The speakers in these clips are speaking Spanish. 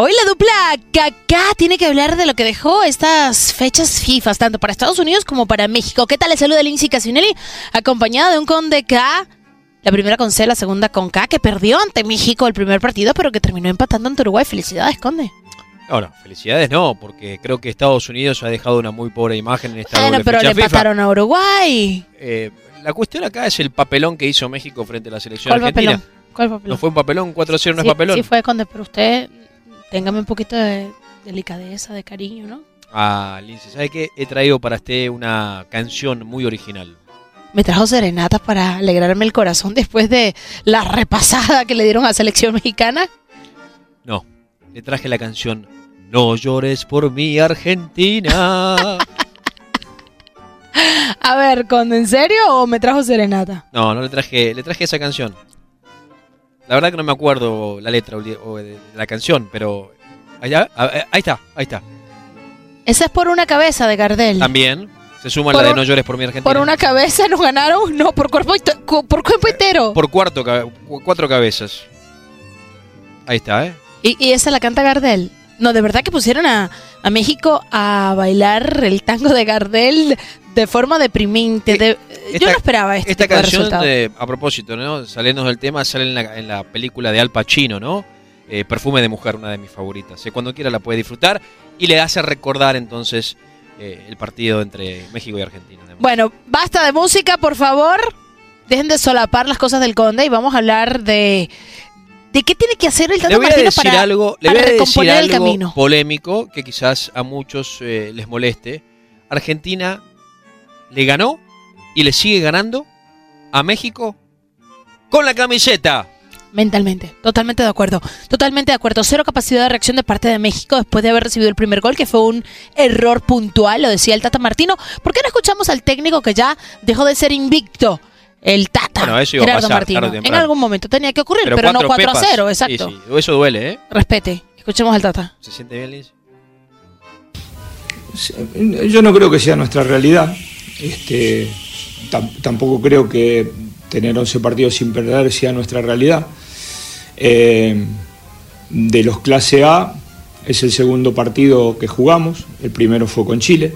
Hoy la dupla Kaká tiene que hablar de lo que dejó estas fechas FIFA, tanto para Estados Unidos como para México. ¿Qué tal? Les saluda Lindsay Casinelli, acompañada de un Conde K. La primera con C, la segunda con K, que perdió ante México el primer partido, pero que terminó empatando ante Uruguay. Felicidades, Conde. No, no, felicidades no, porque creo que Estados Unidos ha dejado una muy pobre imagen en esta Bueno, pero fecha le FIFA. empataron a Uruguay. Eh, la cuestión acá es el papelón que hizo México frente a la selección ¿Cuál argentina. papelón? ¿Cuál papelón? ¿No fue un papelón? 4-0 no sí, es papelón. Sí fue, Conde, pero usted, téngame un poquito de delicadeza, de cariño, ¿no? Ah, Lince, ¿sabe qué? He traído para usted una canción muy original. Me trajo serenatas para alegrarme el corazón después de la repasada que le dieron a selección mexicana. No, le traje la canción No llores por mí, Argentina. A ver, ¿con en serio o me trajo serenata? No, no le traje, le traje esa canción. La verdad que no me acuerdo la letra o de la canción, pero allá, ahí está, ahí está. Esa es por una cabeza de Gardel. También se suma Por la de No llores por mi Argentina. Por una cabeza nos ganaron, no, por cuerpo, por cuerpo entero. Por cuarto, cuatro cabezas. Ahí está, ¿eh? Y, y esa la canta Gardel. No, de verdad que pusieron a, a México a bailar el tango de Gardel de forma deprimente. de- yo no esperaba este Esta tipo canción, a propósito, ¿no? Saliendo del tema, sale en la, en la película de Al Pacino, ¿no? Eh, Perfume de mujer, una de mis favoritas. Eh, cuando quiera la puede disfrutar y le hace recordar entonces eh, el partido entre México y Argentina. Bueno, basta de música, por favor. Dejen de solapar las cosas del conde y vamos a hablar de de qué tiene que hacer el Tata Martino decir para, algo, le voy a decir recomponer el algo camino. polémico que quizás a muchos eh, les moleste. Argentina le ganó y le sigue ganando a México con la camiseta. Mentalmente, totalmente de acuerdo. Totalmente de acuerdo. Cero capacidad de reacción de parte de México después de haber recibido el primer gol, que fue un error puntual, lo decía el Tata Martino. ¿Por qué no escuchamos al técnico que ya dejó de ser invicto? El Tata, Bueno, eso iba a Gerardo pasar Martino. En algún momento tenía que ocurrir, pero, no cuatro 4 a pepas. 0, exacto. Sí, sí, Eso duele, ¿eh? Respete. Escuchemos al Tata. ¿Se siente bien, Liz? Yo no creo que sea nuestra realidad. Este, tampoco creo que tener 11 partidos sin perder sea nuestra realidad. Eh, de los clase A es el segundo partido que jugamos, el primero fue con Chile.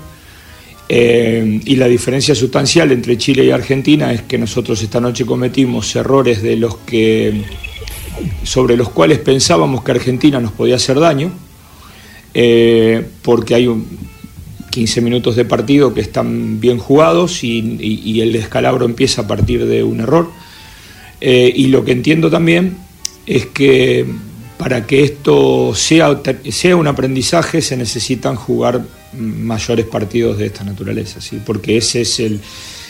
Eh, y la diferencia sustancial entre Chile y Argentina es que nosotros esta noche cometimos errores de los que sobre los cuales pensábamos que Argentina nos podía hacer daño, eh, porque hay un, 15 minutos de partido que están bien jugados y, y- el descalabro empieza a partir de un error. Eh, y lo que entiendo también es que para que esto sea, sea un aprendizaje se necesitan jugar mayores partidos de esta naturaleza, ¿sí? porque ese es el,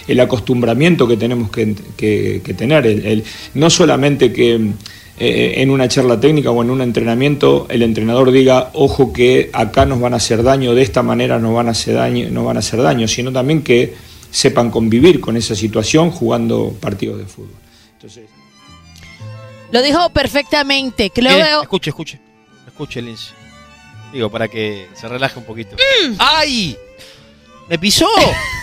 el acostumbramiento que tenemos que, que- tener, el- no solamente que eh, en una charla técnica o en un entrenamiento el entrenador diga, ojo que acá nos van a hacer daño, de esta manera nos van a hacer daño, no van a hacer daño, sino también que sepan convivir con esa situación jugando partidos de fútbol. Entonces, Lo dijo perfectamente. Que lo veo. Escuche, escuche. Escuche, Lindsay. Digo, para que se relaje un poquito. Mm. ¡Ay! ¡Me pisó!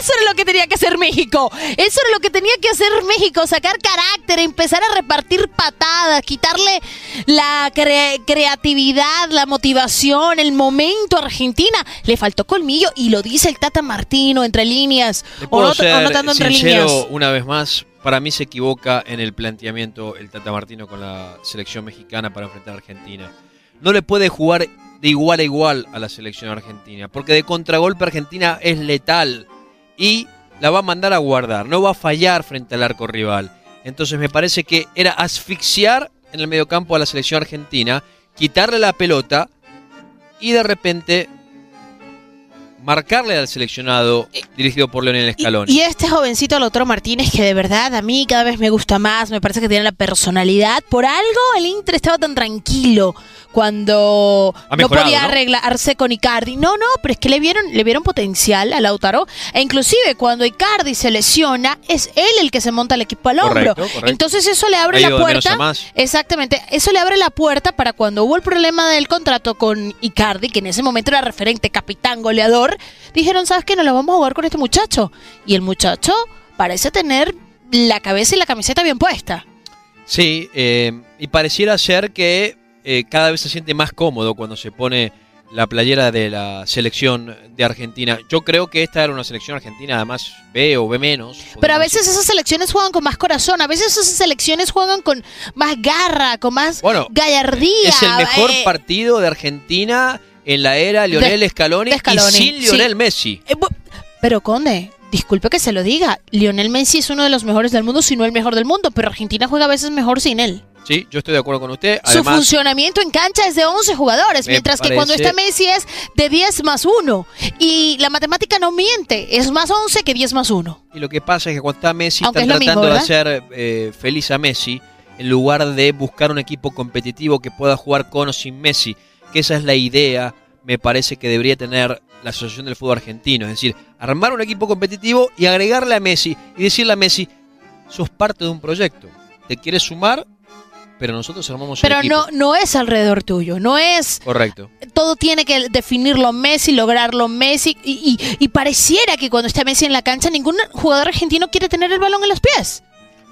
Eso era lo que tenía que hacer México. Eso era lo que tenía que hacer México. Sacar carácter, empezar a repartir patadas, quitarle la cre- creatividad, la motivación, el momento a Argentina. Le faltó colmillo y lo dice el Tata Martino entre líneas. O entre líneas. una vez más. Para mí se equivoca en el planteamiento el Tata Martino con la selección mexicana para enfrentar a Argentina. No le puede jugar de igual a igual a la selección argentina, porque de contragolpe Argentina es letal y la va a mandar a guardar, no va a fallar frente al arco rival. Entonces me parece que era asfixiar en el mediocampo a la selección argentina, quitarle la pelota y de repente marcarle al seleccionado dirigido por Leonel Scaloni. Y este jovencito Lautaro Martínez, que de verdad a mí cada vez me gusta más, me parece que tiene la personalidad. Por algo el Inter estaba tan tranquilo cuando no podía ¿no? arreglarse con Icardi. No, no, pero es que le vieron, le vieron potencial a Lautaro. E inclusive cuando Icardi se lesiona, es él el que se monta el equipo al hombro. Correcto, correcto. Entonces eso le abre la puerta. más. Exactamente, eso le abre la puerta para cuando hubo el problema del contrato con Icardi, que en ese momento era referente, capitán, goleador, dijeron, ¿sabes qué? No lo vamos a jugar con este muchacho. Y el muchacho parece tener la cabeza y la camiseta bien puesta. Sí, eh, y pareciera ser que eh, cada vez se siente más cómodo cuando se pone la playera de la selección de Argentina. Yo creo que esta era una selección argentina, además B o B menos. Pero a veces esas selecciones juegan con más corazón, a veces esas selecciones juegan con más garra, con más Bueno, gallardía. Es el mejor eh, partido de Argentina en la era Lionel De- Scaloni, de Scaloni, y sin sí. Lionel Messi. eh, pero Conde, disculpe que se lo diga, Lionel Messi es uno de los mejores del mundo, si no el mejor del mundo, pero Argentina juega a veces mejor sin él. Sí, yo estoy de acuerdo con usted. Su funcionamiento en cancha es de 11 jugadores, mientras que cuando está Messi es de 10 más 1. Y la matemática no miente, es más 11 que 10 más 1. Y lo que pasa es que cuando está Messi, Aunque están es lo mismo, tratando de hacer eh, feliz a Messi en lugar de buscar un equipo competitivo que pueda jugar con o sin Messi. Que esa es la idea, me parece que debería tener la Asociación del Fútbol Argentino. Es decir, armar un equipo competitivo y agregarle a Messi y decirle a Messi, sos parte de un proyecto. Te quieres sumar, pero nosotros armamos Pero equipo. no, no es alrededor tuyo, no es Correcto. todo tiene que definirlo Messi, lograrlo Messi. Y, y- y pareciera que cuando está Messi en la cancha, ningún jugador argentino quiere tener el balón en los pies.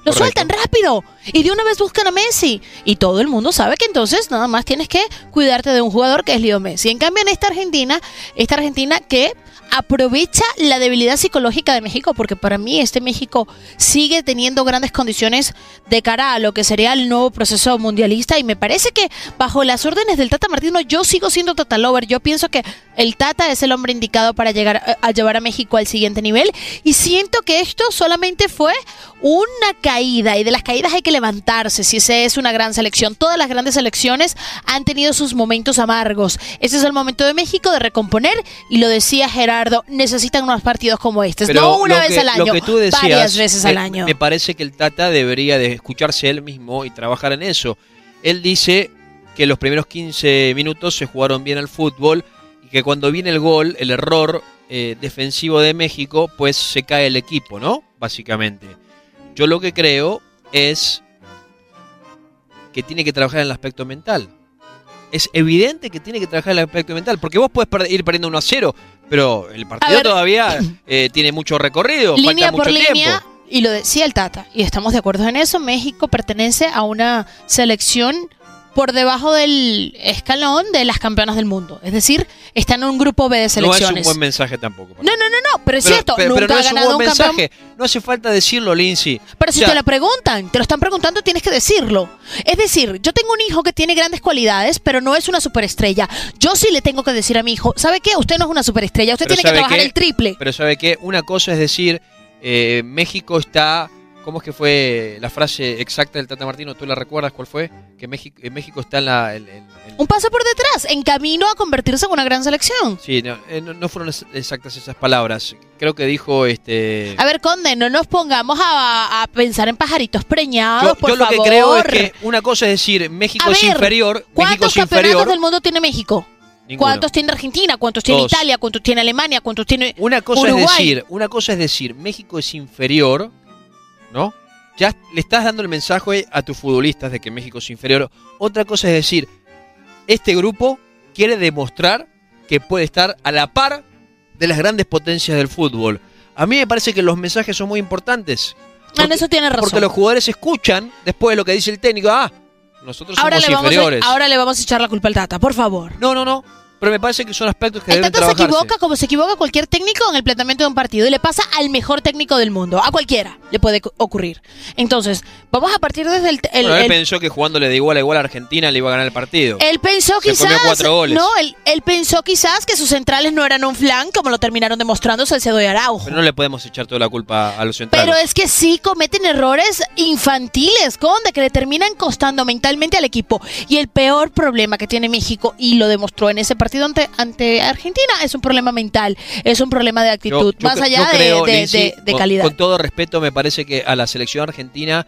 Lo Correcto. sueltan rápido y de una vez buscan a Messi. Y todo el mundo sabe que entonces nada más tienes que cuidarte de un jugador que es Leo Messi. En cambio, en esta Argentina, esta Argentina que aprovecha la debilidad psicológica de México, porque para mí este México sigue teniendo grandes condiciones de cara a lo que sería el nuevo proceso mundialista y me parece que bajo las órdenes del Tata Martino yo sigo siendo Tata Lover, yo pienso que el Tata es el hombre indicado para llegar a, a llevar a México al siguiente nivel y siento que esto solamente fue una caída y de las caídas hay que levantarse si esa es una gran selección. Todas las grandes selecciones han tenido sus momentos amargos. Ese es el momento de México de recomponer y lo decía Gerardo, necesitan unos partidos como Pero no una vez que- al año, lo que tú decías, varias veces al año. Me parece que el Tata debería de escucharse él mismo y trabajar en eso. Él dice que los primeros 15 minutos se jugaron bien al fútbol y que cuando viene el gol, el error eh, defensivo de México, pues se cae el equipo, ¿no? Básicamente. Yo lo que creo es que tiene que trabajar en el aspecto mental. Es evidente que tiene que trabajar en el aspecto mental, porque vos puedes per- ir perdiendo 1 a 0, pero el partido ver, todavía eh, tiene mucho recorrido, línea falta por mucho línea, tiempo. y lo decía el Tata, y estamos de acuerdo en eso, México pertenece a una selección por debajo del escalón de las campeonas del mundo. Es decir, está en un grupo B de No es selecciones. un buen mensaje tampoco. No, no, no, no, pero es Pero- cierto, pero- nunca pero no ha es un ganado buen un campeón. mensaje. No hace falta decirlo, Lindsay. Pero si O sea, te lo preguntan, te lo están preguntando, tienes que decirlo. Es decir, yo tengo un hijo que tiene grandes cualidades, pero no es una superestrella. Yo sí le tengo que decir a mi hijo, ¿sabe qué? Usted no es una superestrella, usted tiene que ¿sabe trabajar qué? el triple. Pero ¿sabe qué? Una cosa es decir, eh, México está ¿Cómo es que fue la frase exacta del Tata Martino? ¿Tú la recuerdas cuál fue? Que México, en México está en la... en- en- en- Un paso por detrás, en camino a convertirse en una gran selección. Sí, no, eh, no- fueron exactas esas palabras. Creo que dijo este... A ver, Conde, no nos pongamos a, a pensar en pajaritos preñados, Yo, por yo lo que creo es que una cosa es decir México A es ver, inferior, México ¿Cuántos es campeonatos inferior. del mundo tiene México? Ninguno. ¿Cuántos tiene Argentina? ¿Cuántos tiene Dos. Italia? ¿Cuántos tiene Alemania? ¿Cuántos tiene Una cosa Uruguay? es decir, una cosa es decir, México es inferior, ¿no? Ya le estás dando el mensaje a tus futbolistas de que México es inferior. Otra cosa es decir, este grupo quiere demostrar que puede estar a la par de las grandes potencias del fútbol. A mí me parece que los mensajes son muy importantes. Ah, En eso tiene razón. Porque los jugadores escuchan después de lo que dice el técnico, ah, nosotros ahora, somos le vamos inferiores. a, ahora le vamos a echar la culpa al Tata, por favor. No, no, no. Pero me parece que son aspectos que El deben Tata se trabajarse. equivoca como se equivoca cualquier técnico en el planteamiento de un partido y le pasa al mejor técnico del mundo. A cualquiera le puede ocurrir. Entonces, vamos a partir desde el... el- Bueno, él el- pensó que jugándole de igual a igual a Argentina le iba a ganar el partido. Él pensó Se quizás. cuatro goles. No, él, él pensó quizás que sus centrales no eran un flan, como lo terminaron demostrando Salcedo y Araujo. Pero no le podemos echar toda la culpa a los centrales. Pero es que sí cometen errores infantiles, Conde, que le terminan costando mentalmente al equipo. Y el peor problema que tiene México, y lo demostró en ese partido ante, ante Argentina, es un problema mental, es un problema de actitud, yo más allá de, creo, de- Lindsay, de- de con- calidad. Con todo respeto, me parece que a la selección argentina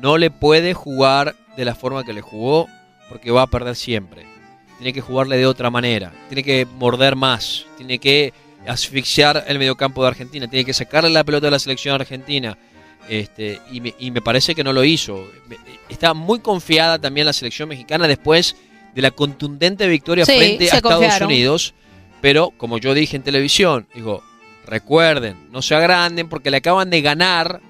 no le puede jugar de la forma que le jugó porque va a perder siempre. Tiene que jugarle de otra manera, tiene que morder más, tiene que asfixiar el mediocampo de Argentina, tiene que sacarle la pelota a la selección argentina. Este, y, me, y me parece que no lo hizo. Está muy confiada también la selección mexicana después de la contundente victoria Sí, frente a Estados confiaron. Unidos. Pero, como yo dije en televisión, digo, recuerden, no se agranden porque le acaban de ganar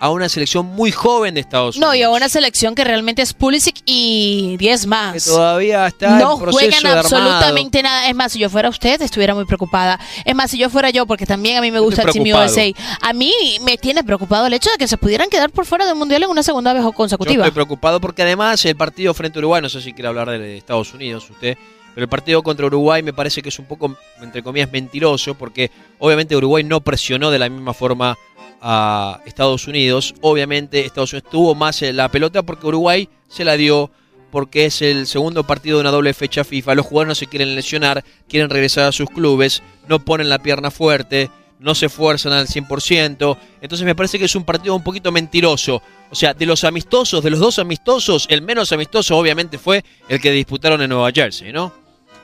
a una selección muy joven de Estados Unidos. No, y a una selección que realmente es Pulisic y 10 más. que todavía está no en proceso juegan de armado. absolutamente nada. Es más, si yo fuera usted, estuviera muy preocupada. Es más, si yo fuera yo, porque también a mí me Yo gusta el Team. USA, a mí me tiene preocupado el hecho de que se pudieran quedar por fuera del Mundial en una segunda vez Yo consecutiva. estoy preocupado porque además el partido frente a Uruguay, no sé si quiere hablar de Estados Unidos usted, pero el partido contra Uruguay me parece que es un poco, entre comillas, mentiroso porque obviamente Uruguay no presionó de la misma forma a Estados Unidos. Obviamente Estados Unidos tuvo más eh, la pelota porque Uruguay se la dio porque es el segundo partido de una doble fecha FIFA. Los jugadores no se quieren lesionar, quieren regresar a sus clubes, no ponen la pierna fuerte, no se esfuerzan al 100%. Entonces me parece que es un partido un poquito mentiroso. O sea, de los amistosos, de los dos amistosos, el menos amistoso obviamente fue el que disputaron en Nueva Jersey, ¿no?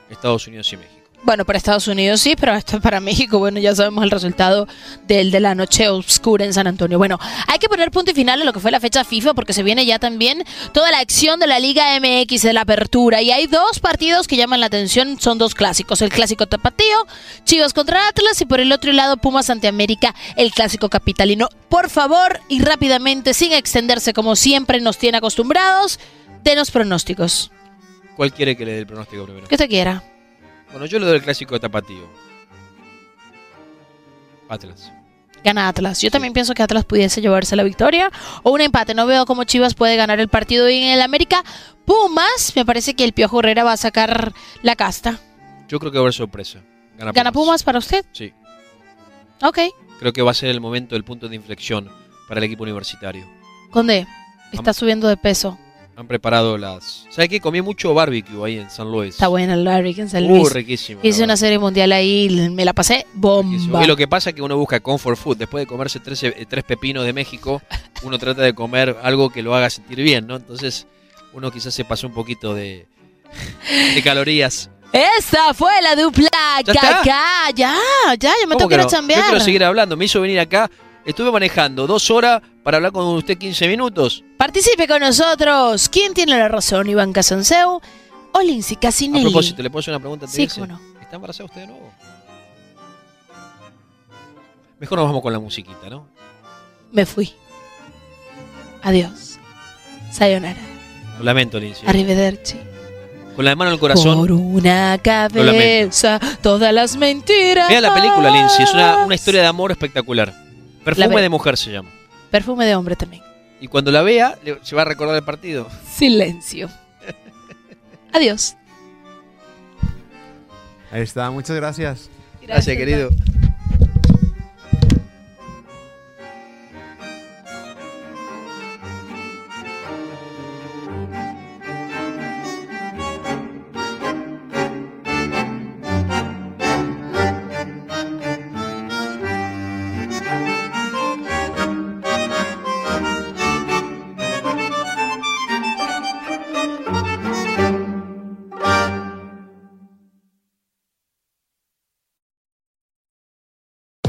Estados Unidos y México. Bueno, para Estados Unidos sí, pero hasta para México, bueno, ya sabemos el resultado del de la noche oscura en San Antonio. Bueno, hay que poner punto y final a lo que fue la fecha FIFA porque se viene ya también toda la acción de la Liga MX de la apertura y hay dos partidos que llaman la atención, son dos clásicos, el clásico tapatío, Chivas contra Atlas y por el otro lado Pumas ante América, el clásico capitalino. Por favor y rápidamente, sin extenderse como siempre nos tiene acostumbrados, denos pronósticos, ¿Cuál quiere que le dé el pronóstico primero? que usted quiera. Bueno, yo le doy el clásico de Tapatío. Atlas. Gana Atlas. Yo también pienso que Atlas pudiese llevarse la victoria o un empate. No veo cómo Chivas puede ganar el partido y en el América Pumas. Me parece que el Piojo Herrera va a sacar la casta. Yo creo que va a haber sorpresa. Gana, ¿Gana Pumas para usted? Sí. Ok. Creo que va a ser el momento, el punto de inflexión para el equipo universitario. Conde, está subiendo de peso. Han preparado las... ¿Sabes qué? Comí mucho barbecue ahí en San Luis. Está buena el Larry en San Uh, Luis. riquísimo. Hice una serie mundial ahí, me la pasé bomba. Y lo que pasa es que uno busca comfort food. Después de comerse tres, eh, tres pepinos de México, uno trata de comer algo que lo haga sentir bien, ¿no? Entonces, uno quizás se pasó un poquito de, de calorías. Esa fue la dupla ¿Ya. Ya, ya, yo me ¿Cómo tengo que ir a chambear. Yo quiero seguir hablando. Me hizo venir acá. Estuve manejando dos horas para hablar con usted 15 minutos. Participe con nosotros. ¿Quién tiene la razón, Iván Casanseu o Lindsay A Casinelli? propósito, ¿le puedo hacer una pregunta? antes Sí, cómo no. ¿Está embarazada usted de nuevo? Mejor nos vamos con la musiquita, ¿no? Me fui. Adiós. Sayonara. Lo lamento, Lindsay. Arrivederci. Con la mano en el corazón. Por una cabeza, todas las mentiras. Vea la película, Lindsay. Es una, una historia de amor espectacular. Perfume ve- de mujer se llama. Perfume de hombre también. Y cuando la vea, se va a recordar el partido. Silencio. Adiós. Ahí está, muchas gracias. Gracias, querido.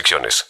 restricciones.